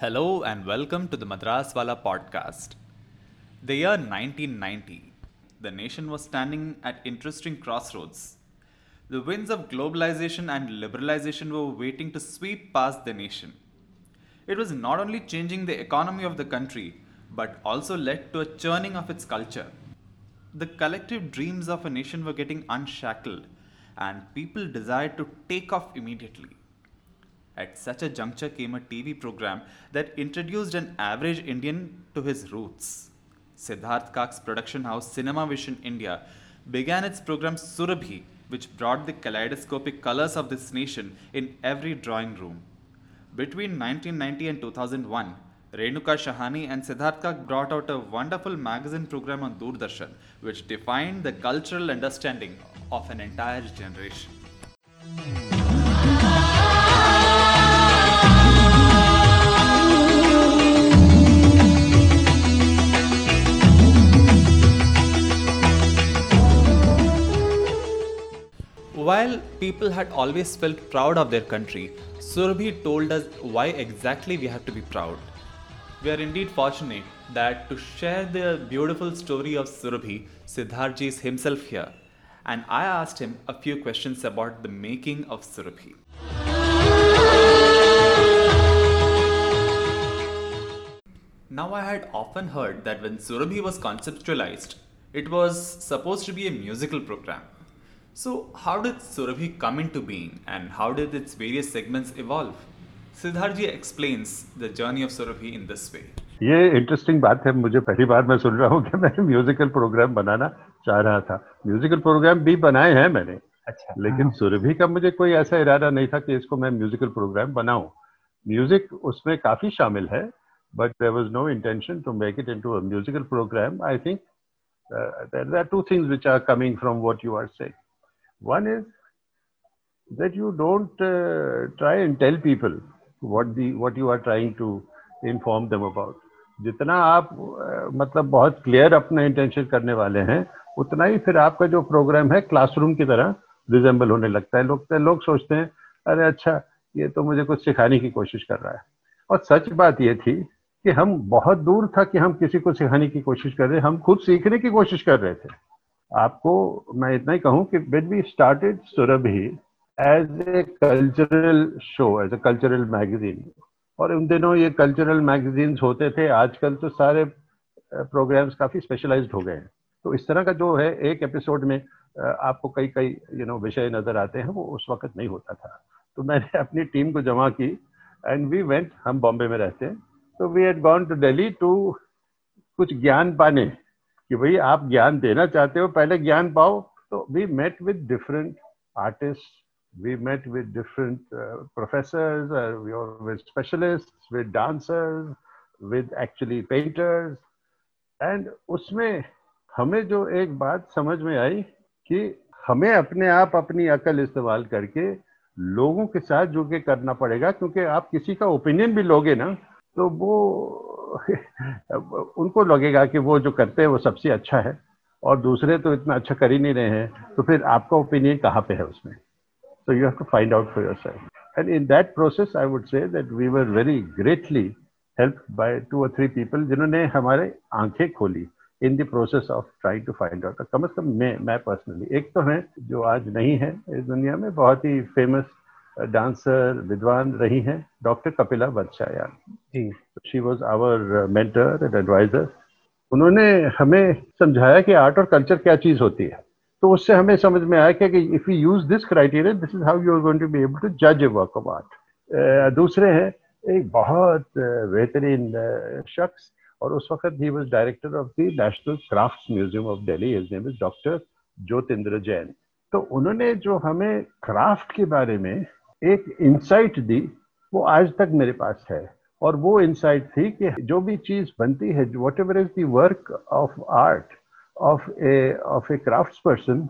Hello and welcome to the Madras Wala podcast. The year 1990, the nation was standing at interesting crossroads. The winds of globalization and liberalization were waiting to sweep past the nation. It was not only changing the economy of the country, but also led to a churning of its culture. The collective dreams of a nation were getting unshackled, and people desired to take off immediately. At such a juncture came a TV program that introduced an average Indian to his roots. Siddharth Kak's production house Cinema Vision India began its program Surabhi, which brought the kaleidoscopic colors of this nation in every drawing room. Between 1990 and 2001, Renuka Shahani and Siddharth Kak brought out a wonderful magazine program on Doordarshan, which defined the cultural understanding of an entire generation. While people had always felt proud of their country, Surabhi told us why exactly we have to be proud. We are indeed fortunate that to share the beautiful story of Surabhi, Siddharji is himself here. And I asked him a few questions about the making of Surabhi. Now, I had often heard that when Surabhi was conceptualized, it was supposed to be a musical program. So, how did Surabhi come into being and how did its various segments evolve? Siddharji explains the journey of Surabhi in this way. ये interesting बात है मुझे पहली बार मैं सुन रहा हूँ कि मैं म्यूजिकल प्रोग्राम बनाना चाह रहा था म्यूजिकल प्रोग्राम भी बनाए हैं मैंने अच्छा लेकिन हाँ। सुरभि का मुझे कोई ऐसा इरादा नहीं था कि इसको मैं म्यूजिकल प्रोग्राम बनाऊं म्यूजिक उसमें काफी शामिल है but there was no intention to make it into a musical program. I think uh, there, there, are two things which are coming from what you are saying. One is that you don't uh, try and tell people what the what you are trying to inform them about. जितना आप uh, मतलब बहुत clear अपना intention करने वाले हैं उतना ही फिर आपका जो प्रोग्राम है क्लासरूम की तरह रिजेंबल होने लगता है। लोग लोग सोचते हैं अरे अच्छा ये तो मुझे कुछ सिखाने की कोशिश कर रहा है। और सच बात ये थी कि हम बहुत दूर था कि हम किसी को सिखाने की कोशिश कर रहे हम खुद सीखने की कोशिश कर रहे थे। आपको मैं इतना ही कहूँ कि when we started Surabhi as a cultural show as a cultural magazine और उन दिनों ये कल्चरल मैगजीन होते थे, आजकल तो सारे प्रोग्राम्स काफ़ी स्पेशलाइज्ड हो गए हैं। तो इस तरह का जो है, एक एपिसोड में आपको कई कई यू नो विषय नज़र आते हैं, वो उस वक्त नहीं होता था। तो मैंने अपनी टीम को जमा की एंड वी वेंट हम बॉम्बे में रहते हैं। तो we had gone to Delhi to कुछ ज्ञान पाने। कि भाई आप ज्ञान देना चाहते हो पहले ज्ञान पाओ तो we met with different artist we met with different uh, professors, uh, we were with specialists, with. And उसमें हमें जो एक बात समझ में आई कि हमें अपने आप अपनी अकल इस्तेमाल करके लोगों के साथ जुड़ के करना पड़ेगा क्योंकि आप किसी का ओपिनियन भी लोगे ना तो वो उनको लगेगा कि वो जो करते हैं वो सबसे अच्छा है, और दूसरे तो इतना अच्छा कर ही नहीं रहे हैं तो फिर आपका ओपिनियन कहाँ पे है उसमें? So you have to find out for yourself. And in that process, i would say that we were very greatly helped by two or three people जिन्होंने हमारे आँखें खोली in the process of trying to find out कम अज कम मैं मैं personally एक तो है जो आज नहीं है इस दुनिया में, बहुत ही फ़ेमस डांसर विद्वान रही हैं doctor Kapila Vatsyayan ji. She was our mentor and advisor उन्होंने हमें समझाया कि आर्ट और कल्चर क्या चीज़ होती है। तो उससे हमें समझ में आया कि if you use this criteria this is how you are going to be able to जज ए वर्क ऑफ़ आर्ट दूसरे हैं एक बहुत uh, बेहतरीन uh, शख्स और उस वक्त he was director of the national crafts museum of Delhi his name is doctor Jyotindra Jain तो उन्होंने जो हमें क्राफ्ट के बारे में एक इंसाइट दी, वो आज तक मेरे पास है। और वो इंसाइट थी कि जो भी चीज़ बनती है whatever is the work of art of a of a craft person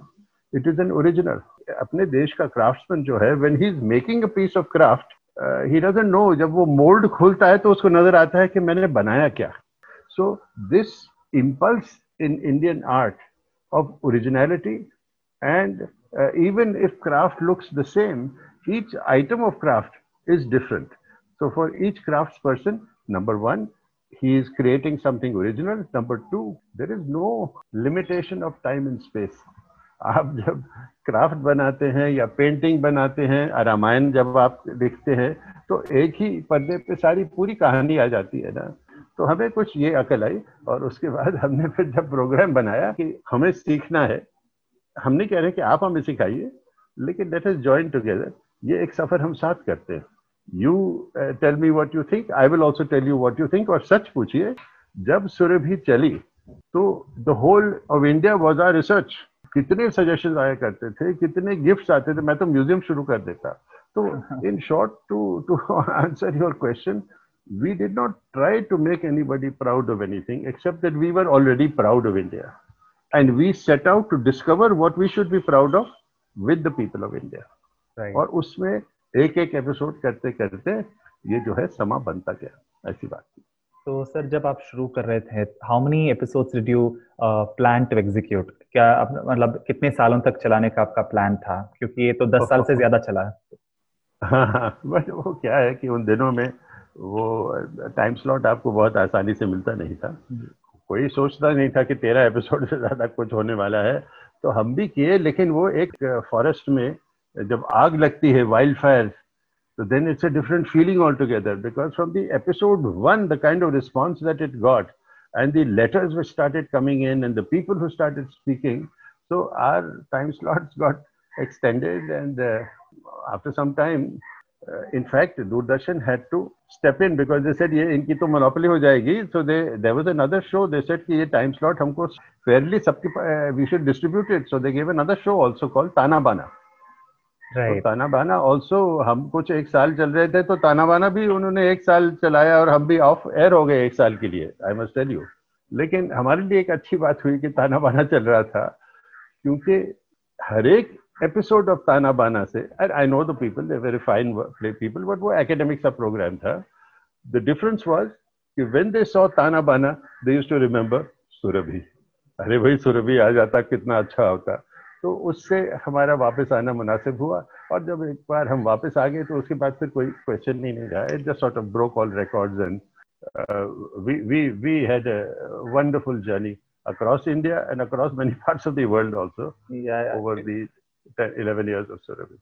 it is an original अपने देश का क्राफ्ट्समैन जो है when he is making a piece of craft he doesn't know जब वो मोल्ड खुलता है तो उसको नज़र आता है कि मैंने बनाया क्या। So this impulse in Indian art of originality and even if craft looks the same each item of craft is different. So for each crafts person, number one he is creating something original number two there is no limitation of time and space आप जब craft बनाते हैं या painting बनाते हैं रामायण जब आप लिखते हैं तो एक ही पर्दे पे सारी पूरी कहानी आ जाती है ना तो हमें कुछ ये अकल आई और उसके बाद हमने फिर जब प्रोग्राम बनाया कि हमें सीखना है हम नहीं कह रहे कि आप हमें सिखाइए लेकिन लेट इज़ ज्वाइन टुगेदर ये एक सफ़र हम साथ करते हैं। You tell me what you think I will also tell you what you think और सच पूछिए। जब सूर्य भी चली तो the whole of India was our research कितने सजेशन आया करते थे, कितने गिफ्ट आते थे। मैं तो म्यूज़ियम शुरू कर देता। तो in short to to answer your question we did not try to make anybody proud of anything except that we were already proud of India and we set out to discover what we should be proud of with the people of India और उसमें एक एक episode करते करते ये जो है समा बनता गया ऐसी बात थी। तो सर जब आप शुरू कर रहे थे how many episodes did you plan to execute क्या मतलब कितने सालों तक चलाने का आपका प्लान था? क्योंकि ये तो दस साल से ज़्यादा चला। है हाँ हाँ बट वो क्या है कि उन दिनों में वो टाइम स्लॉट आपको बहुत आसानी से मिलता नहीं था। कोई सोचता नहीं था कि तेरह एपिसोड से ज़्यादा कुछ होने वाला है। तो हम भी किए लेकिन वो एक फॉरेस्ट में जब आग लगती है wildfire So then it's a different feeling altogether because from the episode one, the kind of response that it got and the letters which started coming in and the people who started speaking, so our time slots got extended and uh, after some time, uh, in fact, Doordarshan had to step in because they said, "ये इनकी तो monopoly हो जाएगी." So they there was another show. They said कि ये time slot हमको fairly सबके uh, we should distribute it. So they gave another show also called Tana Bana. Right. तो ताना बाना ऑल्सो हम कुछ एक साल चल रहे थे तो ताना बाना भी उन्होंने एक साल चलाया और हम भी ऑफ़ एयर हो गए एक साल के लिए आई मस्ट टेल यू लेकिन हमारे लिए एक अच्छी बात हुई कि ताना बाना चल रहा था क्योंकि हर एक एपिसोड ऑफ़ ताना बाना से I know the people they very fine people but वो एकेडमिक सा प्रोग्राम था. द डिफरेंस वॉज़ कि when they saw Tana Bana they used to remember Surabhi अरे भाई सुरभि आ जाता कितना अच्छा होता. तो उससे हमारा वापस आना मुनासिब हुआ और जब एक बार हम वापस आ गए तो उसके बाद फिर कोई क्वेश्चन नहीं रहा। It just sort of broke all records and we had a wonderful journey across India and across many parts of the world also over the 10 11 of service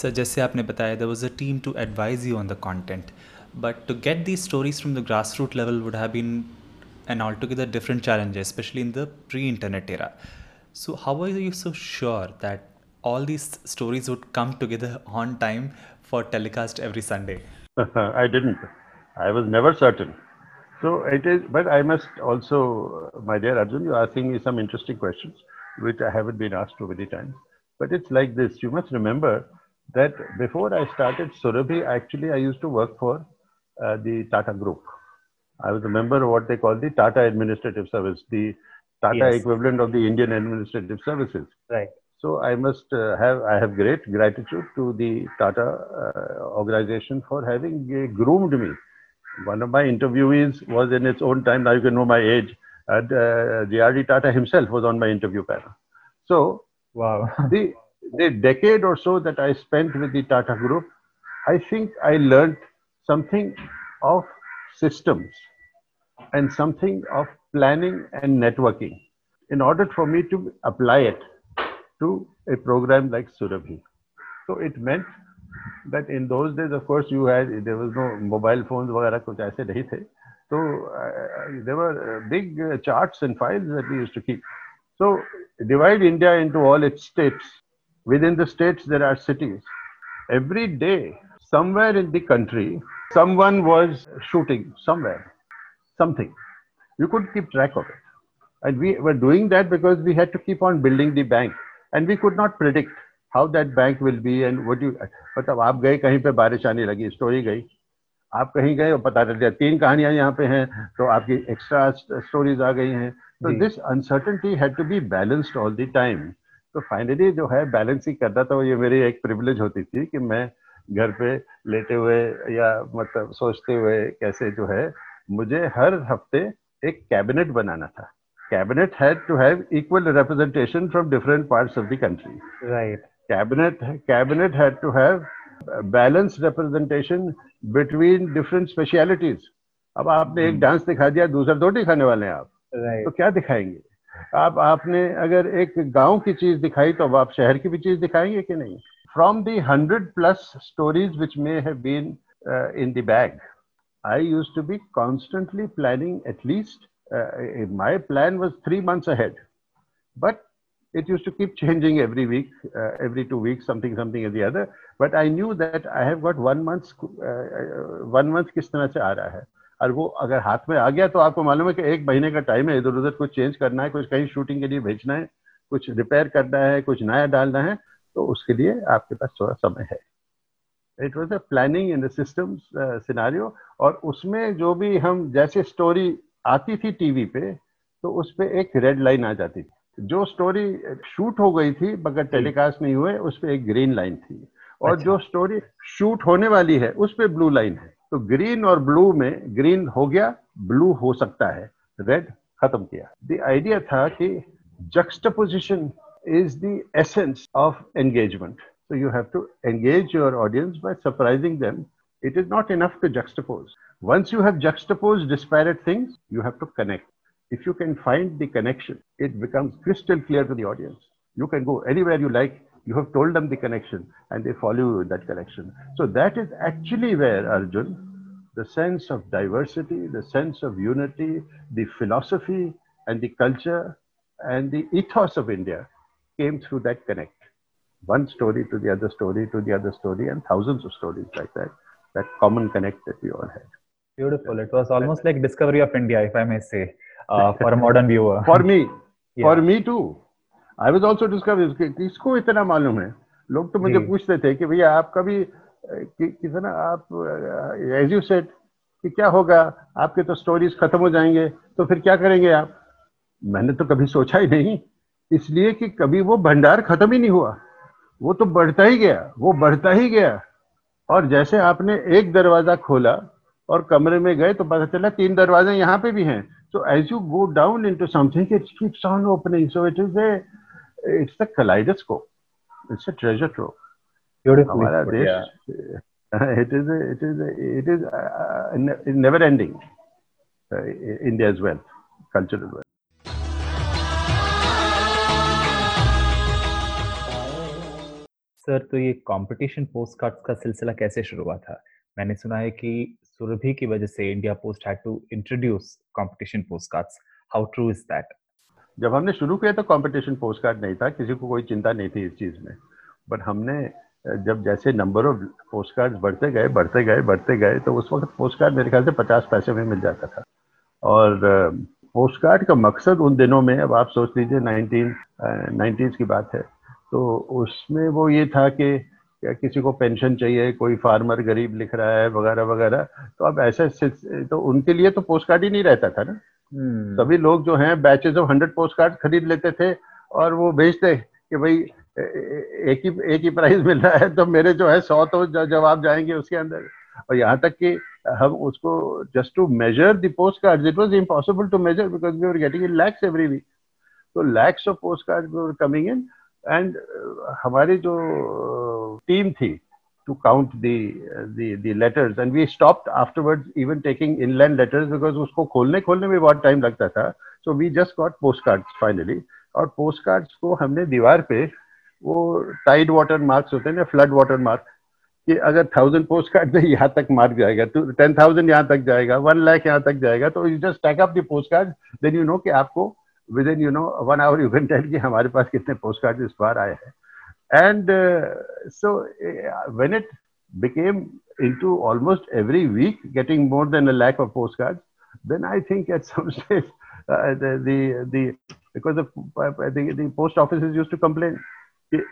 sir जैसे आपने बताया there was a team to advise you on the content but to get the stories from the grass root level would have been an altogether different challenge, especially in the pre internet era. So, how are you so sure that all these stories would come together on time for telecast every Sunday? I didn't. I was never certain. So it is, but I must also, my dear Arjun, you're asking me some interesting questions, which I haven't been asked too many times. But it's like this you must remember that before I started Surabhi, actually, I used to work for uh, the Tata Group. I was a member of what they call the Tata Administrative Service, the Tata yes. equivalent of the Indian Administrative Services. Right. So I must uh, have I have great gratitude to the Tata uh, organization for having uh, groomed me. One of my interviewees was in its own time. Now you can know my age. And uh, J.R.D. Tata himself was on my interview panel. So wow, the the decade or so that I spent with the Tata Group, I think I learned something of systems and something of planning and networking in order for me to apply it to a program like Surabhi. So it meant that in those days, of course, you had there was no mobile phones, वगैरह कुछ ऐसे नहीं थे. So uh, there were uh, big uh, charts and files that we used to keep. So divide India into all its states. Within the states, there are cities. Every day, somewhere in the country, someone was shooting somewhere, something. You could keep track of it. And we were doing that because we had to keep on building the bank. And we could not predict how that bank will be and what you मतलब आप गए कहीं पे बारिश आने लगी story गई आप कहीं गए और पता चल गया तीन कहानियाँ यहाँ पे हैं तो आपकी एक्स्ट्रा स्टोरीज आ गई हैं तो this uncertainty had to be balanced all the time तो फाइनली जो है बैलेंस ही करना तो ये मेरी एक प्रिविलेज होती थी कि मैं घर पे लेते हुए या मतलब सोचते हुए कैसे जो है मुझे हर हफ़्ते एक कैबिनेट बनाना था। Cabinet had to have equal representation from different parts of the country right cabinet cabinet had to have balance representation between different specialities अब आपने एक hmm. डांस दिखा दिया दूसरा दो दिखाने वाले हैं आप। तो क्या दिखाएँगे? आप आपने अगर एक गाँव की चीज़ दिखाई तो अब आप शहर की भी चीज़ दिखाएँगे कि नहीं? From the hundred plus stories which may have been in the bag I used to be constantly planning at least my plan was three months ahead but it used to keep changing every week uh, every two weeks something something or the other but i knew that i have got one month uh, one month किस तरह से आ रहा है और वो अगर हाथ में आ गया तो आपको मालूम है कि एक महीने का टाइम है इधर उधर कुछ चेंज करना है कुछ कहीं शूटिंग के लिए भेजना है कुछ रिपेयर करना है कुछ नया डालना है तो उसके लिए आपके पास थोड़ा समय है। It was a planning in the system scenario और उसमें जो भी हम जैसे स्टोरी आती थी टीवी पे तो उस पर एक रेड लाइन आ जाती थी। जो स्टोरी शूट हो गई थी मगर टेलीकास्ट नहीं हुए उस पर एक ग्रीन लाइन थी। और अच्छा। जो स्टोरी शूट होने वाली है उस पर ब्लू लाइन है। तो ग्रीन और ब्लू में ग्रीन हो गया ब्लू हो सकता है। रेड खत्म किया। द आइडिया था कि juxtaposition is the essence of engagement. So you have to engage your audience by surprising them. It is not enough to juxtapose. Once you have juxtaposed disparate things, you have to connect. If you can find the connection, it becomes crystal clear to the audience. You can go anywhere you like. You have told them the connection and they follow you in that connection. So that is actually where Arjun, the sense of diversity, the sense of unity, the philosophy and the culture and the ethos of India came through that connect. One story to the other story to the other story and thousands of stories like that. That common connect that we all had. Beautiful. It was almost like discovery of India, if I may say, uh, for a modern viewer. for me, yeah. for me too. I was also discover किसको इतना मालूम है लोग तो मुझे पूछते थे कि भैया आप कभी कि, कितना आप एज यू सेट कि क्या होगा आपके तो स्टोरीज खत्म हो जाएँगे तो फिर क्या करेंगे आप मैंने तो कभी सोचा ही नहीं इसलिए कि कभी वो भंडार खत्म ही नहीं हुआ वो तो बढ़ता ही गया वो बढ़ता ही गया और जैसे आपने एक दरवाज़ा खोला और कमरे में गए तो पता चला तीन दरवाजे यहाँ पे भी हैं तो as you go down into something it keeps on opening so it is a it's the kaleidoscope. It's a treasure trove. Beautiful. Yeah. it is a, it is a, it is a, a never ending. Uh, India's wealth, cultural wealth. Sir तो ये competition post cards का सिलसिला कैसे शुरू हुआ था? मैंने सुना है कि सुरभि की वजह से India post had to introduce competition post cards how true is that जब हमने शुरू किया तो कंपटीशन पोस्ट कार्ड नहीं था, किसी को कोई चिंता नहीं थी इस चीज़ में। बट हमने, जब जैसे नंबर ऑफ़ पोस्ट कार्ड बढ़ते गए बढ़ते गए बढ़ते गए तो उस वक्त पोस्ट कार्ड मेरे ख्याल से पचास पैसे में मिल जाता था। और पोस्ट कार्ड का मकसद उन दिनों में, अब आप सोच लीजिए नाइनटीन नाइन्टीज़ की बात है तो उसमें वो ये था कि क्या किसी को पेंशन चाहिए कोई फार्मर गरीब लिख रहा है वगैरह वगैरह। तो अब ऐसे तो उनके लिए तो पोस्ट कार्ड ही नहीं रहता था ना। हम्म। सभी लोग जो हैं batches of hundred post card खरीद लेते थे और वो भेजते कि भाई एक ही एक ही प्राइस मिल रहा है तो मेरे जो है सौ तो जवाब जाएँगे उसके अंदर। और यहाँ तक कि हम उसको just to measure the post card it was impossible to measure because we are getting in lakhs every week तो lakhs of post card coming in and हमारी जो टीम थी to count the the the letters. And we stopped afterwards even taking inland letters because उसको खोलने खोलने में बहुत time लगता था. So we just got postcards finally. और postcards को हमने दीवार पे वो टाइड वाटर मार्क्स होते हैं ना फ्लड वाटर मार्क कि अगर थाउज़ेंड पोस्ट कार्ड में यहाँ तक मार्क जाएगा तो टेन थाउज़ेंड यहाँ तक जाएगा वन लाख यहाँ तक जाएगा तो you just stack up the post card then you know कि आपको Within you know one hour you can tell कि हमारे पास कितने पोस्ट कार्ड इस बार आए हैं And uh, so uh, when it became into almost every week getting more than a lakh of postcards, then I think at some stage uh, the, the, the because the, the, the post offices used to complain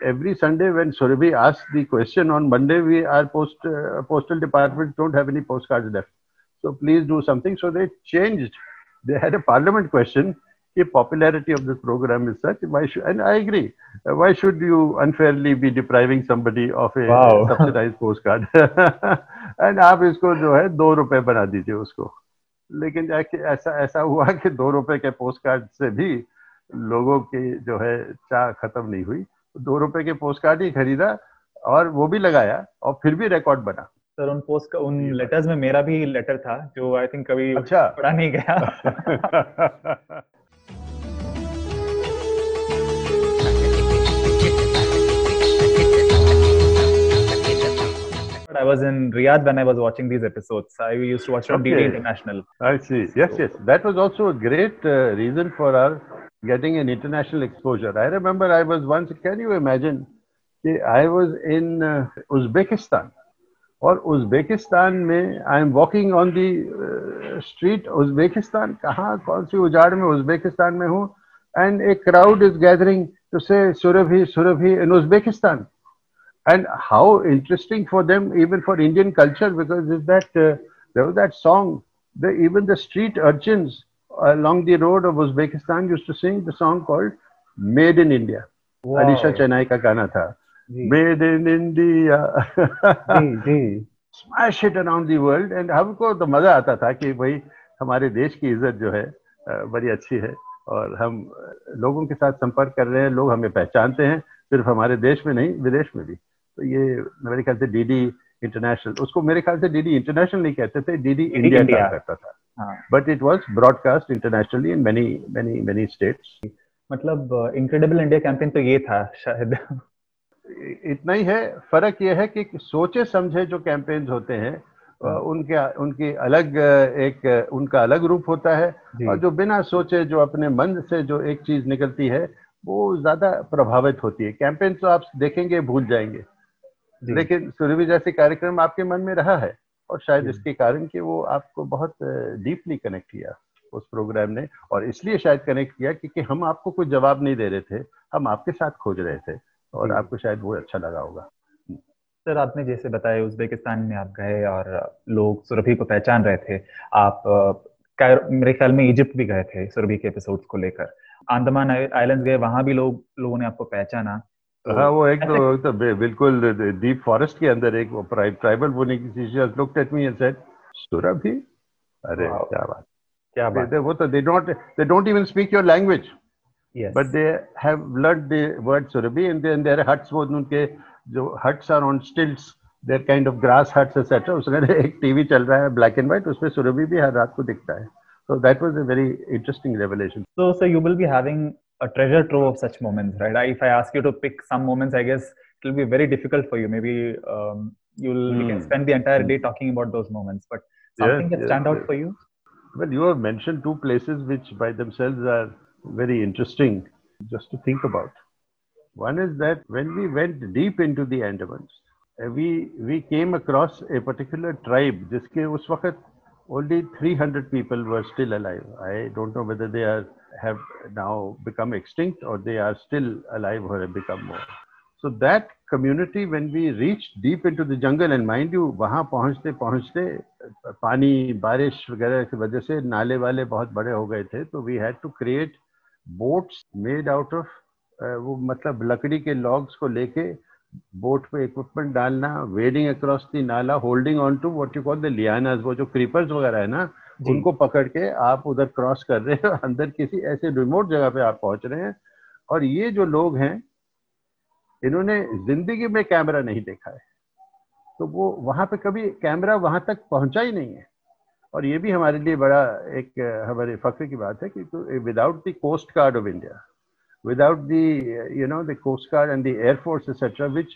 every Sunday when Surabhi asked the question on Monday, we our post uh, postal department don't have any postcards left. So please do something. So they changed. They had a parliament question the popularity of this program is such. Why should, and I agree. Why should you unfairly be depriving somebody of a wow. subsidized postcard? and आप इसको जो है दो रुपए बना दीजिए उसको लेकिन ऐसा ऐसा हुआ कि दो रुपए के पोस्ट कार्ड से भी लोगों की जो है चाह खत्म नहीं हुई दो रुपए के पोस्ट कार्ड ही खरीदा और वो भी लगाया और फिर भी रिकॉर्ड बना सर उन पोस्ट उन लेटर्स में मेरा भी लेटर था जो आई थिंक कभी अच्छा पढ़ा नहीं गया I was in Riyadh when I was watching these episodes. I used to watch from DD Okay. International. I see. Yes, yes. That was also a great uh, reason for our getting an international exposure. I remember I was once, can you imagine? कि I was in uh, Uzbekistan. और Uzbekistan में I am walking on the street Uzbekistan कहाँ कौन सी उजाड़ में Uzbekistan में हूँ and a crowd is gathering to say Surbhi Surbhi in Uzbekistan and how interesting for them even for indian culture because is that uh, there was that song the even the street urchins along the road of uzbekistan used to sing the song called made in india Wow. Alisha Chinai का गाना था जी, made in India जी, जी. Smash it around the world and हमको तो मज़ा आता था कि भाई हमारे देश की इज़्ज़त जो है अ, बड़ी अच्छी है और हम अ, लोगों के साथ संपर्क कर रहे हैं लोग हमें पहचानते हैं सिर्फ़ हमारे देश में नहीं विदेश में भी तो ये मेरे ख्याल से डीडी इंटरनेशनल उसको मेरे ख्याल से डीडी इंटरनेशनल नहीं कहते थे डीडी इंडिया. कहा करता था हाँ. But it was broadcast internationally in many many many states मतलब इनक्रेडिबल इंडिया कैंपेन तो ये था शायद इतना ही है फ़र्क ये है कि सोचे समझे जो कैंपेन्स होते हैं अ, उनके उनकी अलग एक उनका अलग रूप होता है और जो बिना सोचे जो अपने मन से जो एक चीज़ निकलती है वो ज़्यादा प्रभावित होती है कैंपेन तो आप देखेंगे भूल जाएँगे. लेकिन सुरभि जैसे कार्यक्रम आपके मन में रहा है और शायद इसके कारण कि वो आपको बहुत डीपली कनेक्ट किया उस प्रोग्राम ने और इसलिए शायद कनेक्ट किया क्योंकि हम आपको कोई जवाब नहीं दे रहे थे हम आपके साथ खोज रहे थे और आपको शायद वो अच्छा लगा होगा। सर आपने जैसे बताया उज्बेकिस्तान में आप गए और लोग सुरभि को पहचान रहे थे आप मेरे ख्याल में इजिप्ट भी गए थे सुरभि के एपिसोड्स को लेकर। आंदमान आइलैंड्स गए वहाँ भी लोग लोगों ने आपको पहचाना। तो हाँ वो एक तो तो बिल्कुल डीप फॉरेस्ट के अंदर एक ट्राइबल वो नहीं किसी look at me and said सुरा भी अरे क्या बात। क्या बात। वो तो they don't they don't even speak your language but they have learn the word Surabhi and there huts वो उनके जो huts are on stilts there kind of grass huts et cetera उसमें एक टीवी चल रहा है ब्लैक एंड व्हाइट उसमें सुरभि भी हर रात को दिखता है। So that was a very interesting revelation. So, so you will be having a treasure trove of such moments, right? I, if I ask you to pick some moments, I guess it will be very difficult for you. Maybe um, you'll you can Hmm. spend the entire day talking about those moments, but something that yes, stand out yes. for you. well you have mentioned two places which by themselves are very interesting just to think about one is that when we went deep into the andamans uh, we we came across a particular tribe us waqt only 300 people were still alive i don't know whether they are have now become extinct or they are still alive or have become more so that community, when we reached deep into the jungle, and mind you, वहाँ पहुँचते पहुँचते, पानी, बारिश वगैरह की वजह से नाले वाले बहुत बड़े हो गए थे तो we had to create boats made out of वो मतलब लकड़ी के लॉग्स को लेके बोट पे इक्विपमेंट डालना wading across the nala holding on to what you call the lianas वो जो क्रीपर्स वगैरह है ना. उनको पकड़ के आप उधर क्रॉस कर रहे हो, अंदर किसी ऐसे रिमोट जगह पे आप पहुँच रहे हैं। और ये जो लोग हैं, इन्होंने ज़िंदगी में कैमरा नहीं देखा है। तो वो वहाँ पे कभी कैमरा वहाँ तक पहुँचा ही नहीं है। और ये भी हमारे लिए बड़ा एक, हमारे फख्र की बात है कि without the coast guard of India without you know, the coast guard and the air force etc which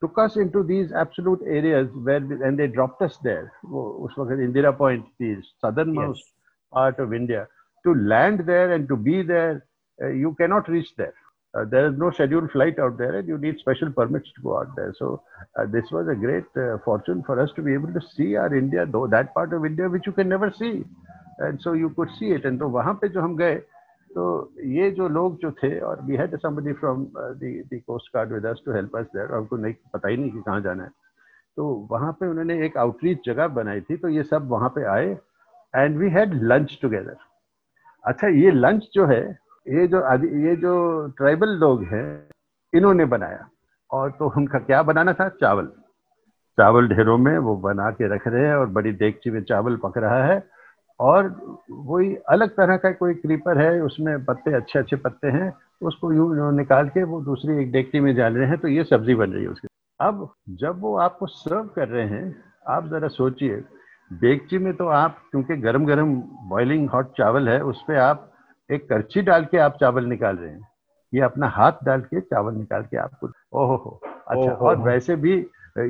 took us into these absolute areas where and they dropped us there. Indira point the southernmost yes. part of india. To land there and to be there uh, you cannot reach there. Uh, there is no scheduled flight out there and you need special permits to go out there. So uh, this was a great uh, fortune for us to be able to see our india though that part of india which you can never see. And so you could see it. And so wahan pe jo hum gaye तो ये जो लोग जो थे, और we had somebody from the coast guard with us to help us there हमको नहीं, पता ही नहीं कि कहाँ जाना है। तो वहाँ पे उन्होंने एक आउटरीच जगह बनाई थी तो ये सब वहाँ पे आए and we had lunch together अच्छा ये लंच जो है, ये जो ये जो ट्राइबल लोग हैं, इन्होंने बनाया। और तो उनका क्या बनाना था? चावल। चावल ढेरों में वो बना के रख रहे हैं, और बड़ी देगची में चावल पक रहा है और वही अलग तरह का कोई क्रीपर है उसमें पत्ते अच्छे अच्छे पत्ते हैं उसको यूँ निकाल के वो दूसरी एक डेक्टी में डाल रहे हैं तो ये सब्ज़ी बन रही है उसकी। अब जब वो आपको सर्व कर रहे हैं आप ज़रा सोचिए डेगची में तो आप क्योंकि गरम गरम बॉइलिंग हॉट चावल है उस पर आप एक करछी डाल के आप चावल निकाल रहे हैं। ये अपना हाथ डाल के चावल निकाल के आपको ओहो हो अच्छा और वैसे भी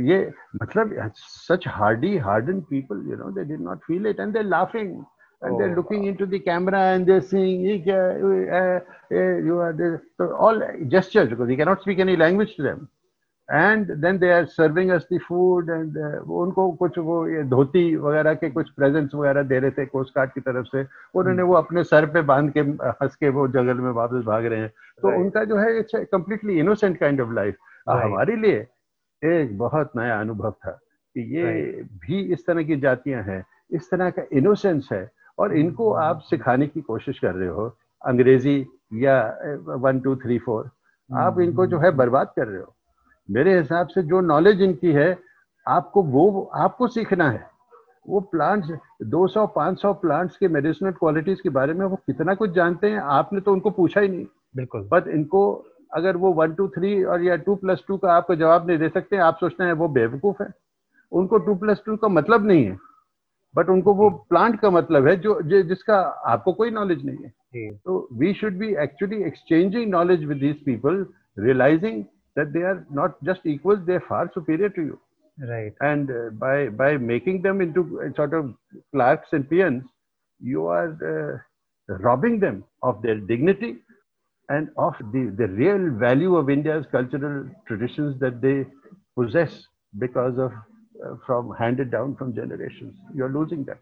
ये मतलब such hardy harden people you know they did not feel it and they laughing and oh, they're looking wow. into the camera and they're saying you are this so all gestures because he cannot speak any language to them and then they are serving us the food and uh, उनको कुछ वो ये धोती वगैरह के कुछ presents वगैरह दे रहे थे कोस्ट गार्ड की तरफ़ से उन्होंने वो अपने सर पे बाँध के हंस के वो जंगल में वापस भाग रहे हैं तो. उनका जो है it's completely innocent kind of life हमारे लिए एक बहुत नया अनुभव था कि ये भी इस तरह की जातियाँ हैं इस तरह का इनोसेंस है और इनको hmm. आप सिखाने की कोशिश कर रहे हो अंग्रेज़ी या वन टू थ्री फोर आप इनको जो है बर्बाद कर रहे हो। मेरे हिसाब से जो नॉलेज इनकी है आपको वो आपको सीखना है। वो प्लांट्स 200 500 प्लांट्स के मेडिसिनल क्वालिटीज के बारे में वो कितना कुछ जानते हैं आपने तो उनको पूछा ही नहीं। बिल्कुल। बट इनको अगर वो वन टू थ्री और या टू प्लस टू का आपको जवाब नहीं दे सकते आप सोचते हैं वो बेवकूफ़ है। उनको टू प्लस टू का मतलब नहीं है बट उनको वो प्लांट का मतलब है जो जिसका आपको कोई नॉलेज नहीं है। तो we should be actually exchanging knowledge with this people realising that they are not just equal they far superior to you right and by by making them into sort of clerks and peons you are robbing them of their dignity and of the, the real value of India's cultural traditions that they possess because of uh, from handed down from generations. You're losing that.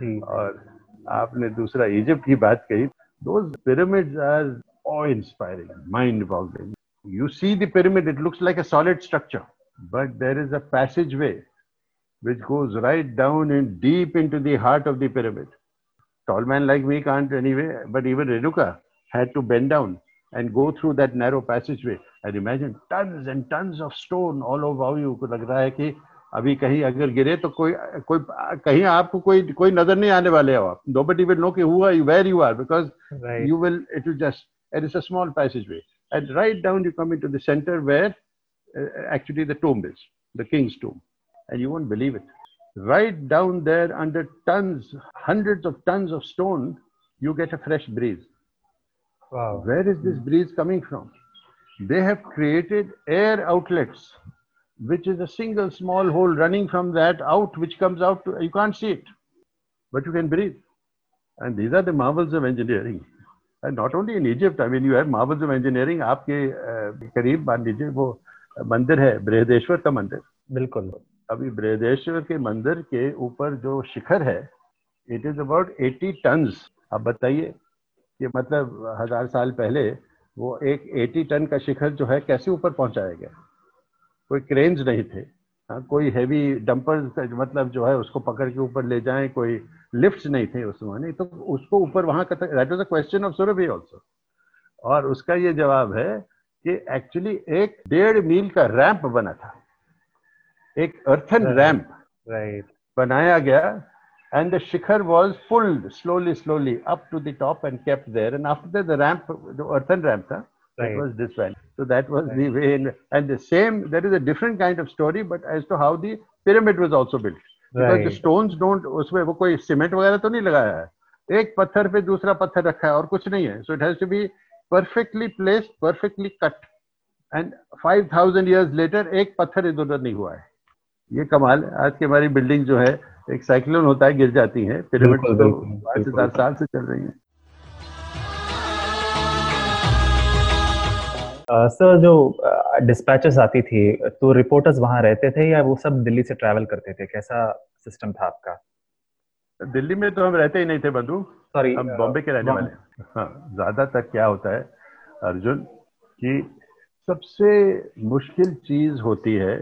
जी. और आपने दूसरा Egypt की बात कही those pyramids are awe-inspiring, mind-boggling. You see the pyramid, it looks like a solid structure, but there is a passageway which goes right down and deep into the heart of the pyramid. Tall man like me can't anyway, but even Renuka had to bend down and go through that narrow passageway. And imagine tons and tons of stone all over you. को लग रहा है कि अभी कहीं अगर गिरे तो कोई कोई कहीं आपको कोई कोई नजर नहीं आने वाले हो आप nobody will know कि who are you where you are because right. you will it will just it is a small passageway and right down you come into the center where uh, actually the tomb is the king's tomb and you won't believe it right down there under tons hundreds of tons of stone you get a fresh breeze Wow where is this breeze coming from they have created air outlets which is a single small hole running from that out which comes out to, you can't see it but you can breathe and these are the marvels of engineering and not only in Egypt, I mean, you have marvels of engineering. आपके करीब मान लीजिए वो मंदिर है बृहदेश्वर का मंदिर बिल्कुल अभी बृहदेश्वर के मंदिर के ऊपर जो शिखर है इट इज़ अबाउट 80 टन्स अब बताइए कि मतलब हज़ार साल पहले वो एक 80 टन का शिखर जो है कैसे ऊपर पहुँचाया गया? कोई क्रेन्स नहीं थे। हाँ कोई हैवी डंपर मतलब जो है उसको पकड़ के ऊपर ले जाएँ कोई लिफ्ट नहीं थे उस जमाने तो उसको ऊपर वहाँ का that was a question of Surabhi also और उसका ये जवाब है कि एक्चुअली एक डेढ़ मील का रैंप बना था। एक अर्थन रैंप राइट बनाया गया and the shikhar was pulled slowly slowly up to the top and kept there and after that the ramp the earthen ramp huh, right. it was this way so that was right. the way in, and the same there is a different kind of story but as to how the pyramid was also built stones don't उसमें वो कोई cement वगैरह तो नहीं लगाया है एक पत्थर पे दूसरा पत्थर रखा है और कुछ नहीं है so it has to be perfectly placed perfectly cut and five thousand years later एक पत्थर इधर उधर नहीं हुआ है ये कमाल आज की हमारी बिल्डिंग जो है एक साइक्लोन होता है गिर जाती है पिरामिड तो पाँच हज़ार साल से चल रही है। सर uh, जो डिस्पैचेस uh, आती थी तो रिपोर्टर्स वहाँ रहते थे या वो सब दिल्ली से ट्रैवल करते थे? कैसा सिस्टम था आपका? दिल्ली में तो हम रहते ही नहीं थे बंधु। सॉरी हम बॉम्बे के रहने वाले हाँ ज़्यादातर क्या होता है अर्जुन कि सबसे मुश्किल चीज़ होती है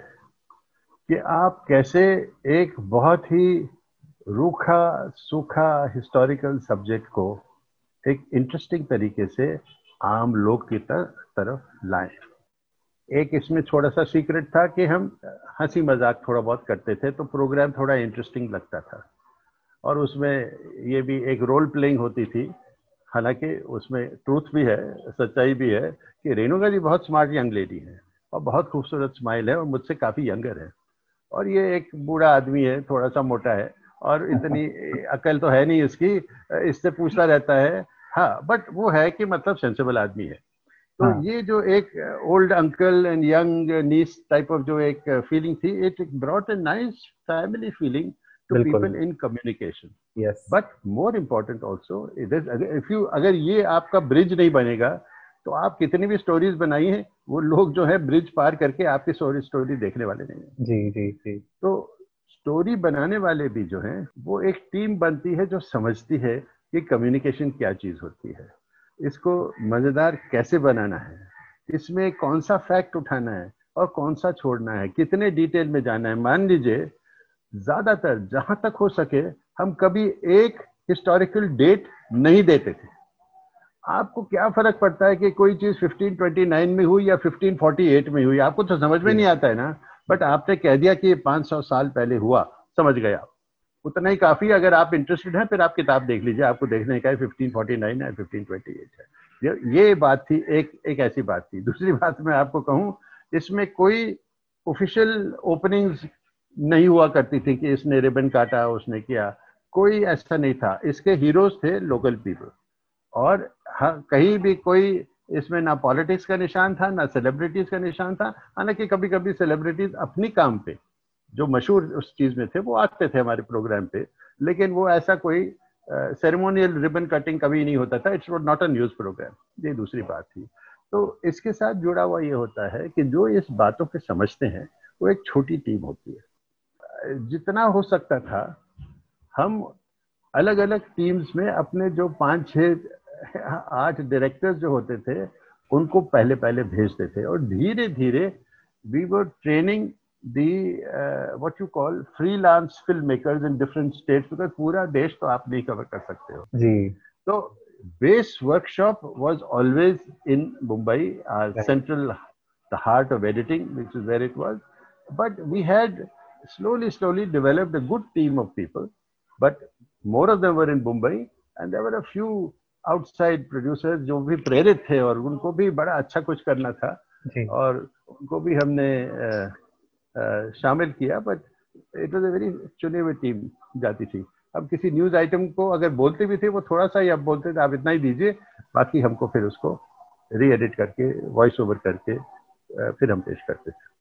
कि आप कैसे एक बहुत ही रूखा, सूखा हिस्टोरिकल सब्जेक्ट को एक इंटरेस्टिंग तरीके से आम लोग की तरफ़ लाएँ। एक इसमें थोड़ा सा सीक्रेट था कि हम हँसी मज़ाक थोड़ा बहुत करते थे तो प्रोग्राम थोड़ा इंटरेस्टिंग लगता था। और उसमें ये भी एक रोल प्लेइंग होती थी। हालाँकि उसमें ट्रूथ भी है, सच्चाई भी है कि रेणुका जी बहुत स्मार्ट यंग लेडी है और बहुत खूबसूरत स्माइल है और मुझसे काफ़ी यंगर है। और ये एक बूढ़ा आदमी है थोड़ा सा मोटा है और इतनी अकल तो है नहीं इसकी इससे पूछता रहता है हाँ बट वो है कि मतलब सेंसेबल आदमी है। तो हाँ. ये जो एक old uncle and young niece type of जो एक फीलिंग थी it brought a nice family feeling to people in communication but more important also if you अगर ये आपका ब्रिज नहीं बनेगा तो आप कितनी भी स्टोरीज बनाई हैं वो लोग जो है ब्रिज पार करके आपकी स्टोरी स्टोरी देखने वाले नहीं है। जी जी जी। तो स्टोरी बनाने वाले भी जो हैं वो एक टीम बनती है जो समझती है कि कम्युनिकेशन क्या चीज़ होती है। इसको मज़ेदार कैसे बनाना है? इसमें कौन सा फैक्ट उठाना है और कौन सा छोड़ना है? कितने डिटेल में जाना है? मान लीजिए ज़्यादातर जहाँ तक हो सके हम कभी एक हिस्टोरिकल डेट नहीं देते थे। आपको क्या फ़र्क पड़ता है कि कोई चीज़ 1529 में हुई या 1548 में हुई? आपको तो समझ में नहीं आता है ना? बट आपने कह दिया कि 500 साल पहले हुआ। समझ गया उतना ही काफ़ी अगर आप इंटरेस्टेड हैं फिर आप किताब देख लीजिए। आपको देखने का है 1549 है 1528 है। ये, ये बात थी एक एक ऐसी बात थी। दूसरी बात मैं आपको कहूँ इसमें कोई ऑफिशियल ओपनिंग्स नहीं हुआ करती थी कि इसने रिबन काटा उसने किया। कोई ऐसा नहीं था। इसके हीरोज थे लोकल पीपल और कहीं भी कोई इसमें ना पॉलिटिक्स का निशान था, ना सेलिब्रिटीज का निशान था। हालाँकि कभी कभी सेलिब्रिटीज अपनी काम पे, जो मशहूर उस चीज़ में थे, वो आते थे हमारे प्रोग्राम पे। लेकिन वो ऐसा कोई सेरेमोनियल रिबन कटिंग कभी नहीं होता था। It's not a news program ये दूसरी बात थी। तो इसके साथ जुड़ा हुआ ये होता है कि जो इस बातों के समझते हैं, वो एक छोटी टीम होती है। जितना हो सकता था, हम अलग अलग टीम्स में अपने जो पाँच छह आठ डायरेक्टर्स जो होते थे उनको पहले पहले भेजते थे और धीरे धीरे we were training the what you call free film makers in different states because पूरा देश तो आप नहीं कवर कर सकते हो। जी। तो base workshop was always in Mumbai central the heart of editing which is where it was but we had slowly slowly developed a good team of people but more of them in Mumbai and there a few outside producers जो भी प्रेरित थे और उनको भी बड़ा अच्छा कुछ करना था। और उनको भी हमने आ, आ, शामिल किया but it was a very चुने हुई टीम जाती थी। अब किसी न्यूज़ आइटम को अगर बोलते भी थे वो थोड़ा सा ही अब बोलते थे आप इतना ही दीजिए बाकी हमको फिर उसको री एडिट करके वॉइस ओवर करके फिर हम पेश करते थे।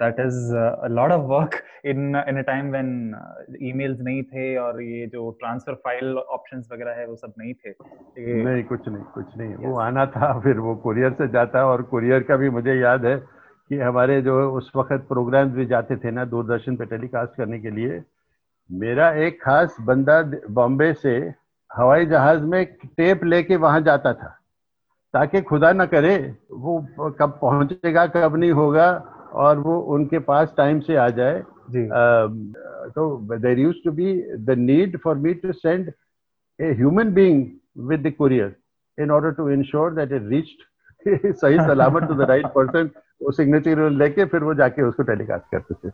That is a lot of work in in a time when uh, emails नहीं थे और ये जो ट्रांसफ़र फ़ाइल ऑप्शंस वगैरह है वो सब नहीं थे नहीं कुछ नहीं कुछ नहीं yes. वो आना था फिर वो कुरियर से जाता और कुरियर का भी मुझे याद है कि हमारे जो उस वक्त प्रोग्राम्स भी जाते थे ना दूरदर्शन पे टेलीकास्ट करने के लिए मेरा एक खास बंदा बॉम्बे से हवाई जहाज़ में टेप लेके वहाँ जाता था ताकि खुदा ना करे वो कब पहुंचेगा कब नहीं होगा और वो उनके पास टाइम से आ जाए। तो there used to be the need for me to send a human being with the courier in order to ensure that it reached सही सलामत टू द राइट पर्सन वो सिग्नेचर लेके फिर वो जाके उसको टेलीकास्ट करते थे।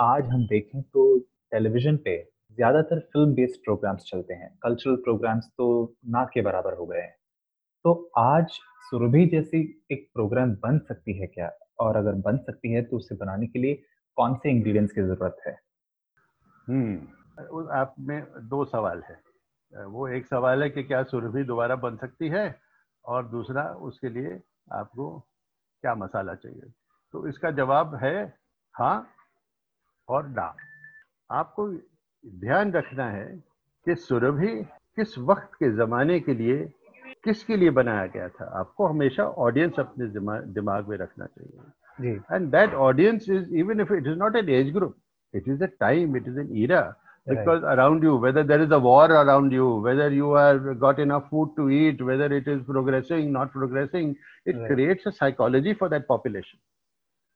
आज हम देखें तो टेलीविज़न पे ज़्यादातर फ़िल्म बेस्ड प्रोग्राम्स चलते हैं। कल्चरल प्रोग्राम्स तो ना के बराबर हो गए हैं। तो आज सुरभि जैसी एक प्रोग्राम बन सकती है क्या? और अगर बन सकती है तो उसे बनाने के लिए कौन से इंग्रेडिएंट्स की ज़रूरत है? हम्म आप में दो सवाल है। वो एक सवाल है कि क्या सुरभि दोबारा बन सकती है? और दूसरा, उसके लिए आपको क्या मसाला चाहिए? तो इसका जवाब है हाँ और ना। आपको ध्यान रखना है कि सुरभि किस वक्त के जमाने के लिए किसके लिए बनाया गया था। आपको हमेशा ऑडियंस अपने दिमाग में रखना चाहिए। And that audience is even if it is not an age group it is a time it is an era because around you whether there is a war around you whether you are got in a food to eat whether it is progressing not progressing it creates a psychology for that population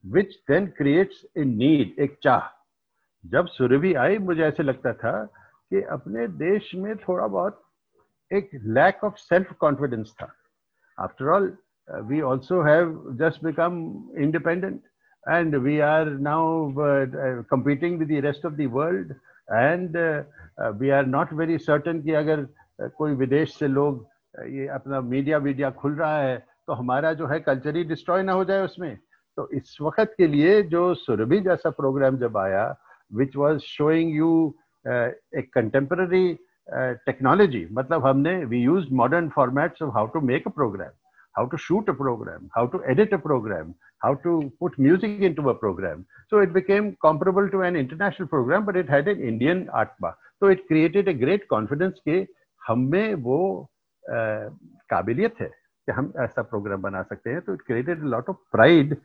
which then creates a need एक चाह जब सुरभि आई मुझे ऐसे लगता था कि अपने देश में थोड़ा बहुत एक लैक ऑफ़ सेल्फ कॉन्फिडेंस था। After all uh, we also have just become independent and we are now uh, uh rest of the world and uh, uh, we are not very certain कि अगर कोई विदेश से लोग ये अपना media video खुल रहा है तो हमारा जो है कल्चर ही डिस्ट्रॉय ना हो जाए उसमें। तो इस वक्त के लिए जो सुरभि जैसा प्रोग्राम जब आया which was showing you a contemporary technology मतलब हमने we use modern formats of how to make a program how to shoot a program, how to edit a program, how to put music into a program. So it became comparable to an international program, but it had an Indian atma. So it created a great confidence कि हम में वो काबिलियत है कि हम ऐसा programme बना सकते हैं तो it created lot of pride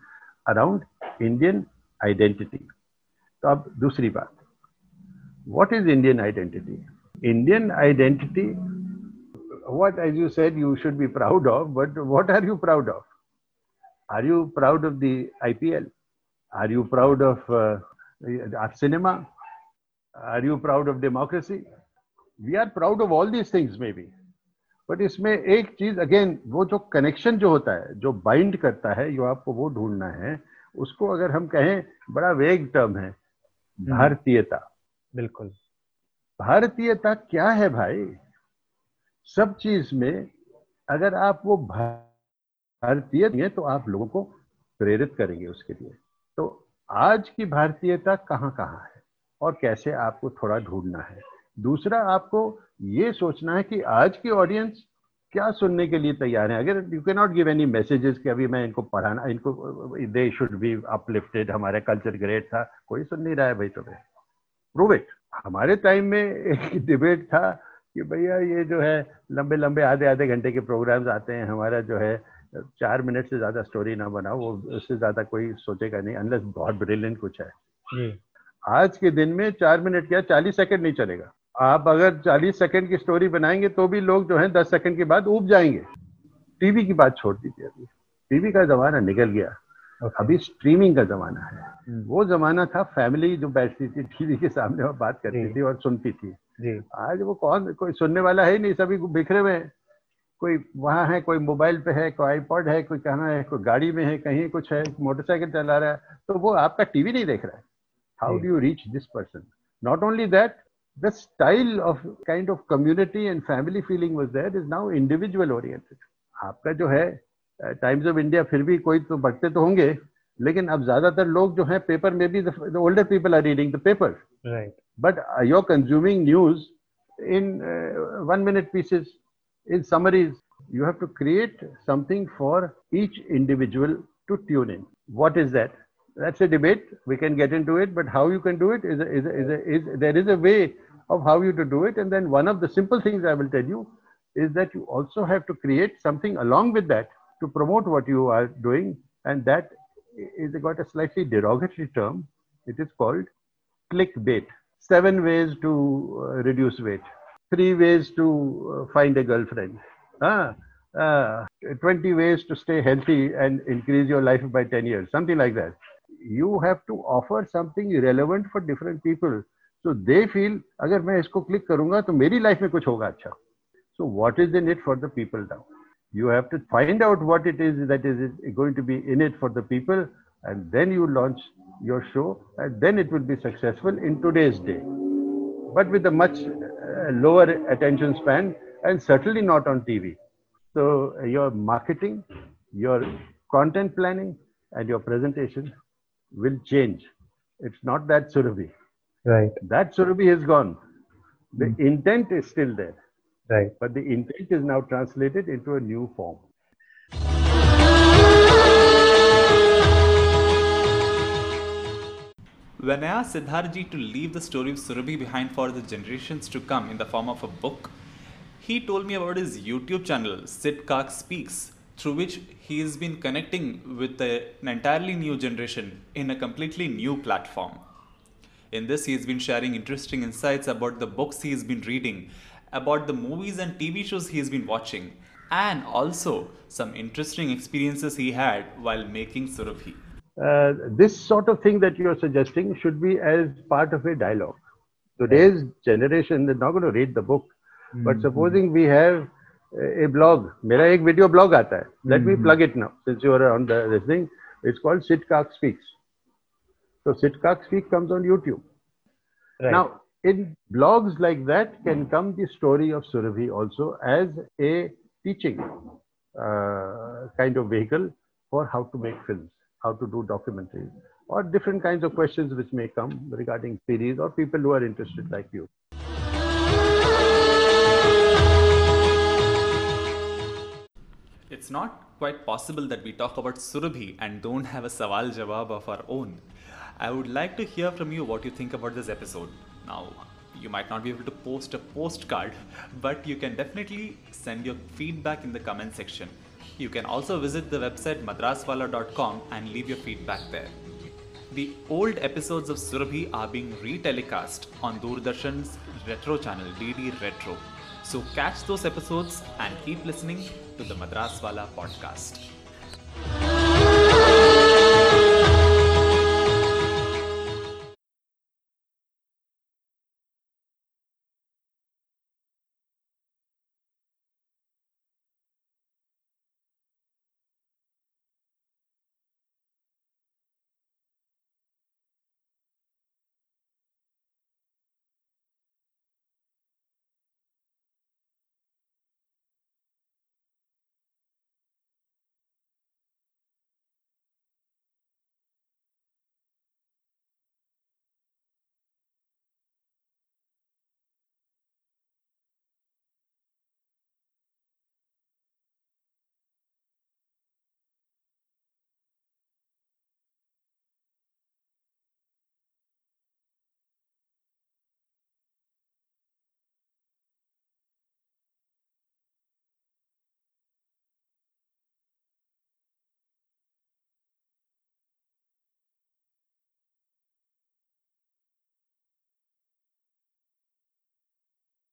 around Indian identity तो अब दूसरी बात। What is Indian identity Indian identity what as you said you should be proud of but what are you proud of are you proud of the I P L are you proud of our cinema are you proud of democracy we are proud of all these things maybe but इसमें एक चीज़ again वो जो connection जो होता है, जो bind करता है, जो आपको वो ढूंढना है, उसको अगर हम कहें, बड़ा वेग टर्म है भारतीयता। बिल्कुल। भारतीयता क्या है भाई? सब चीज़ में अगर आप वो भारतीय हैं तो आप लोगों को प्रेरित करेंगे उसके लिए। तो आज की भारतीयता कहाँ कहाँ है? और कैसे आपको थोड़ा ढूंढना है? दूसरा आपको ये सोचना है कि आज की ऑडियंस क्या सुनने के लिए तैयार है? अगर you can not give any messages कि अभी मैं इनको पढ़ाना इनको दे शुड बी अपलिफ्टेड हमारा कल्चर ग्रेट था कोई सुन नहीं रहा है भाई तुम्हें। प्रूव इट हमारे टाइम में एक डिबेट था कि भैया ये जो है लंबे लंबे आधे आधे घंटे के प्रोग्राम्स आते हैं हमारा जो है चार मिनट से ज़्यादा स्टोरी ना बनाओ वो उससे ज़्यादा कोई सोचेगा नहीं अनलेस बहुत ब्रिलियंट कुछ है। आज के दिन में चार मिनट क्या चालीस सेकंड नहीं चलेगा। आप अगर 40 सेकंड की स्टोरी बनाएँगे तो भी लोग जो है 10 सेकंड के बाद उब जाएँगे। टीवी की बात छोड़ दीजिए अभी। टीवी का जमाना निकल गया। Okay. अभी स्ट्रीमिंग का जमाना है। hmm. वो जमाना था फैमिली जो बैठती थी टीवी के सामने और बात करती थी और सुनती थी। जी. आज वो कौन कोई सुनने वाला है नहीं सभी बिखरे हुए कोई वहाँ है कोई मोबाइल पे है कोई आईपॉड है कोई कहाँ है कोई गाड़ी में है कहीं कुछ है मोटरसाइकिल चला रहा है। तो वो आपका टीवी नहीं देख रहा है। How do you reach this person not only that the style of kind of community and family feeling was there is now individual oriented आपका जो है टाइम्स ऑफ इंडिया फिर भी कोई तो पढ़ते तो होंगे लेकिन अब ज्यादातर लोग जो है पेपर में भी the older people are reading the paper right but you are consuming news in uh, one minute pieces in summaries you have to create something for each individual to tune in what is that that's a debate we can get into it but how you can do it is, a, is, a, is, a, is there is a way of how you to do it. And then one of the simple things I will tell you is that you also have to create something along with that to promote what you are doing. And that is got a slightly derogatory term. It is called clickbait. Seven ways to uh, reduce weight. Three ways to uh, find a girlfriend. Ah, uh, 20 ways to stay healthy and increase your life by 10 years. Something like that. You have to offer something relevant for different people so they feel अगर मैं इसको click करूँगा तो मेरी life में कुछ होगा अच्छा. So what is in it for the people now you have to find out what it is that is going to be in it for the people and then you launch your show and then it will be successful in today's day but with much lower attention span and certainly not on T V so your marketing your content planning and your presentation will change it's not that Surabhi Right. That Surabhi has gone. The mm. intent is still there. Right. But the intent is now translated into a new form. When I asked Siddharji to leave the story of Surabhi behind for the generations to come in the form of a book, he told me about his YouTube channel, Sid Kark Speaks, through which he has been connecting with an entirely new generation in a completely new platform. In this, he has been sharing interesting insights about the books he has been reading, about the movies and TV shows he has been watching, and also some interesting experiences he had while making Surabhi. Uh, this sort of thing that you're suggesting should be as part of a dialogue. Today's generation is not going to read the book, mm-hmm. but supposing we have a blog. मेरा एक video blog आता है. Let me plug it now since you are on the this thing. It's called Sitcock Speaks. So Sitcock Speak comes on YouTube. Right. Now, in blogs like that can come the story of Surabhi also as a teaching uh, kind of vehicle for how to make films, how to do documentaries, or different kinds of questions which may come regarding series or people who are interested like you. It's not quite possible that we talk about Surabhi and don't have a Sawal Jawab of our own. I would like to hear from you what you think about this episode. Now, you might not be able to post a postcard, but you can definitely send your feedback in the comment section. You can also visit the website madraswala.com and leave your feedback there. The old episodes of Surabhi are being retelecast on Doordarshan's retro channel DD Retro. So catch those episodes and keep listening to the Madraswala podcast.